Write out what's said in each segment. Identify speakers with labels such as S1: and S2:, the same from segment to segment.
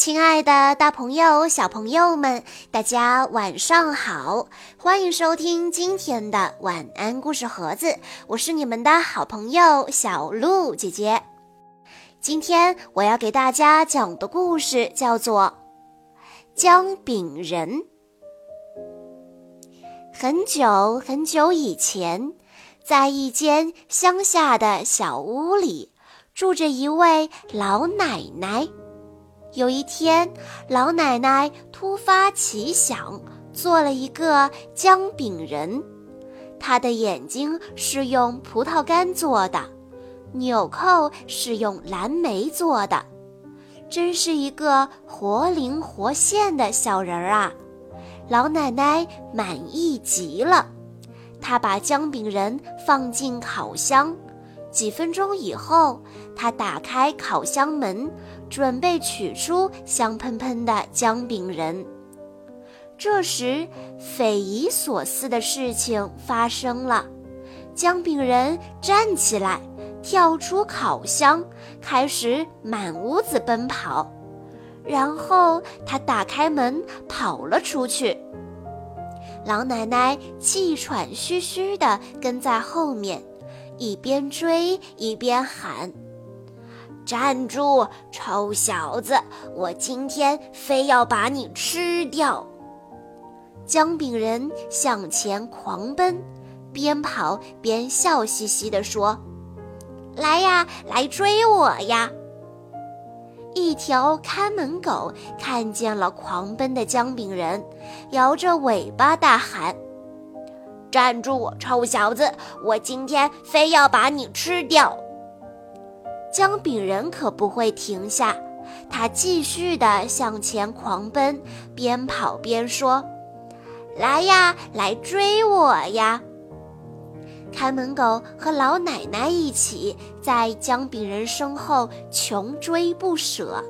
S1: 亲爱的，大朋友、小朋友们，大家晚上好！欢迎收听今天的晚安故事盒子，我是你们的好朋友小鹿姐姐。今天我要给大家讲的故事叫做《姜饼人》。很久很久以前，在一间乡下的小屋里，住着一位老奶奶。有一天，老奶奶突发奇想，做了一个姜饼人。她的眼睛是用葡萄干做的，纽扣是用蓝莓做的，真是一个活灵活现的小人儿啊！老奶奶满意极了，她把姜饼人放进烤箱。几分钟以后，她打开烤箱门。准备取出香喷喷的姜饼人。这时，匪夷所思的事情发生了：姜饼人站起来，跳出烤箱，开始满屋子奔跑。然后，他打开门跑了出去。老奶奶气喘吁吁地跟在后面，一边追一边喊。站住，臭小子！我今天非要把你吃掉！姜饼人向前狂奔，边跑边笑嘻嘻地说：“来呀，来追我呀！”一条看门狗看见了狂奔的姜饼人，摇着尾巴大喊：“站住，臭小子！我今天非要把你吃掉！”姜饼人可不会停下，他继续地向前狂奔，边跑边说：“来呀，来追我呀！”看门狗和老奶奶一起在姜饼人身后穷追不舍。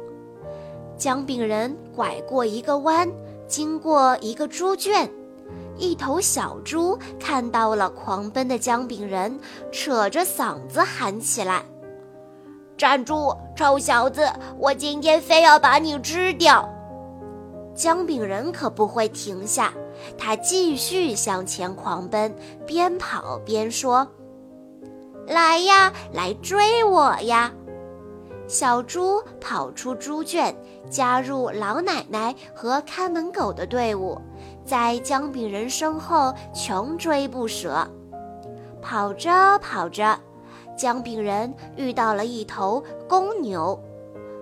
S1: 姜饼人拐过一个弯，经过一个猪圈，一头小猪看到了狂奔的姜饼人，扯着嗓子喊起来。站住，臭小子！我今天非要把你吃掉！姜饼人可不会停下，他继续向前狂奔，边跑边说：“来呀，来追我呀！”小猪跑出猪圈，加入老奶奶和看门狗的队伍，在姜饼人身后穷追不舍。跑着跑着。姜饼人遇到了一头公牛，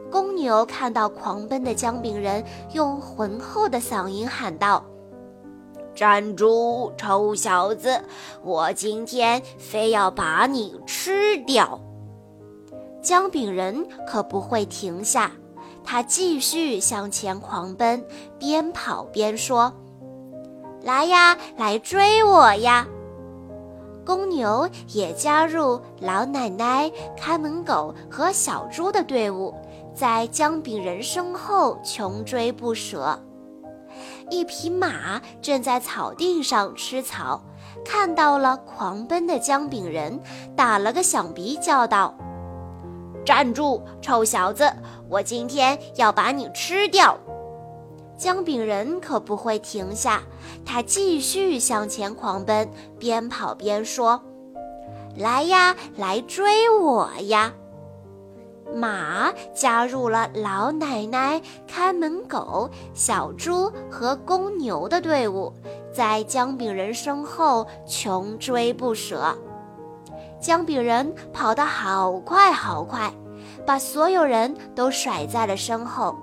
S1: 公牛看到狂奔的姜饼人，用浑厚的嗓音喊道：“站住，臭小子！我今天非要把你吃掉！”姜饼人可不会停下，他继续向前狂奔，边跑边说：“来呀，来追我呀！”公牛也加入老奶奶、看门狗和小猪的队伍，在姜饼人身后穷追不舍。一匹马正在草地上吃草，看到了狂奔的姜饼人，打了个响鼻，叫道：“站住，臭小子！我今天要把你吃掉！”姜饼人可不会停下，他继续向前狂奔，边跑边说：“来呀，来追我呀！”马加入了老奶奶、看门狗、小猪和公牛的队伍，在姜饼人身后穷追不舍。姜饼人跑得好快好快，把所有人都甩在了身后。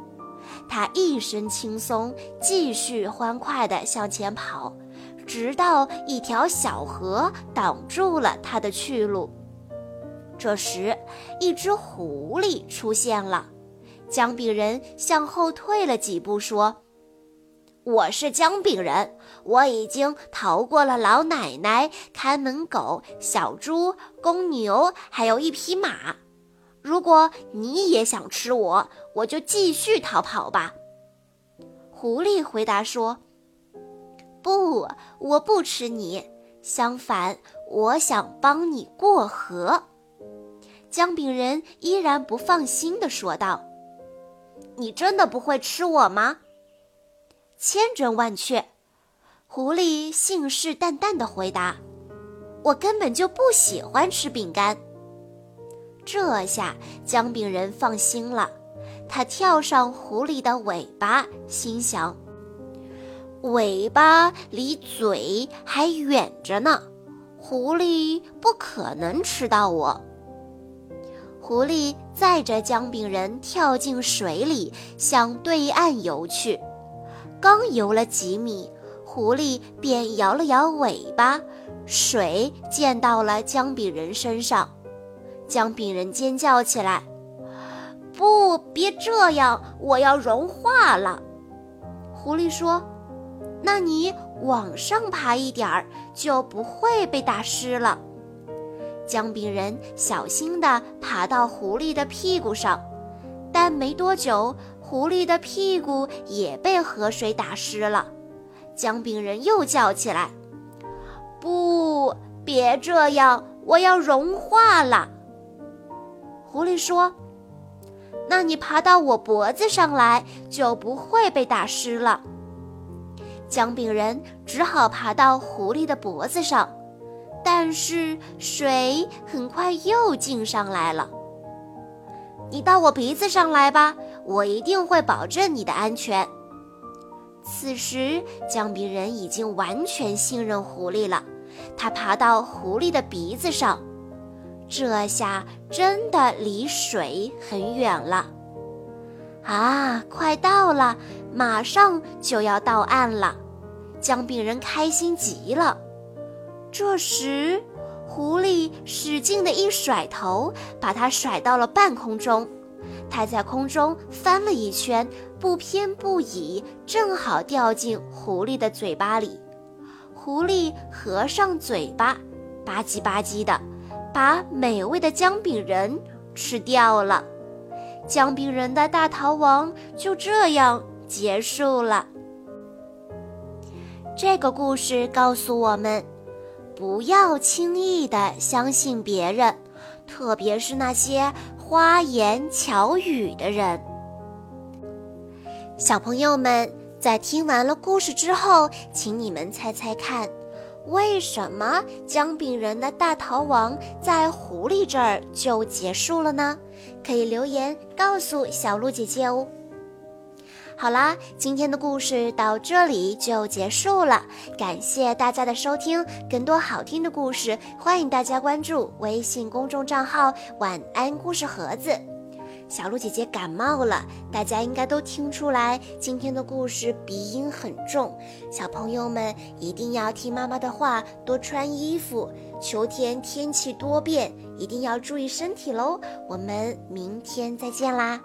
S1: 他一身轻松，继续欢快地向前跑，直到一条小河挡住了他的去路。这时，一只狐狸出现了。姜饼人向后退了几步，说：“我是姜饼人，我已经逃过了老奶奶、看门狗、小猪、公牛，还有一匹马。”如果你也想吃我，我就继续逃跑吧。”狐狸回答说，“不，我不吃你。相反，我想帮你过河。”姜饼人依然不放心地说道：“你真的不会吃我吗？千真万确，狐狸信誓旦旦地回答：“我根本就不喜欢吃饼干。”这下姜饼人放心了，他跳上狐狸的尾巴，心想：“尾巴离嘴还远着呢，狐狸不可能吃到我。”狐狸载着姜饼人跳进水里，向对岸游去。刚游了几米，狐狸便摇了摇尾巴，水溅到了姜饼人身上。姜饼人尖叫起来：“不，别这样，我要融化了！”狐狸说：“那你往上爬一点儿，就不会被打湿了。”姜饼人小心地爬到狐狸的屁股上，但没多久，狐狸的屁股也被河水打湿了。姜饼人又叫起来：“不，别这样，我要融化了。”狐狸说：“那你爬到我脖子上来，就不会被打湿了。”姜饼人只好爬到狐狸的脖子上。但是水很快又进上来了。你到我鼻子上来吧，我一定会保证你的安全。此时，姜饼人已经完全信任狐狸了。他爬到狐狸的鼻子上，这下真的离水很远了。啊，快到了，马上就要到岸了。姜饼人开心极了。这时，狐狸使劲的一甩头，把它甩到了半空中。它在空中翻了一圈，不偏不倚，正好掉进狐狸的嘴巴里。狐狸合上嘴巴，吧唧吧唧的，把美味的姜饼人吃掉了。姜饼人的大逃亡就这样结束了。这个故事告诉我们。不要轻易的相信别人，特别是那些花言巧语的人。小朋友们，在听完了故事之后，请你们猜猜看，为什么姜饼人的大逃亡在狐狸这儿就结束了呢？可以留言告诉小鹿姐姐哦。好啦，今天的故事到这里就结束了，感谢大家的收听。更多好听的故事，欢迎大家关注微信公众账号“晚安故事盒子”。小鹿姐姐感冒了，大家应该都听出来，今天的故事鼻音很重。小朋友们一定要听妈妈的话，多穿衣服。秋天天气多变，一定要注意身体喽。我们明天再见啦！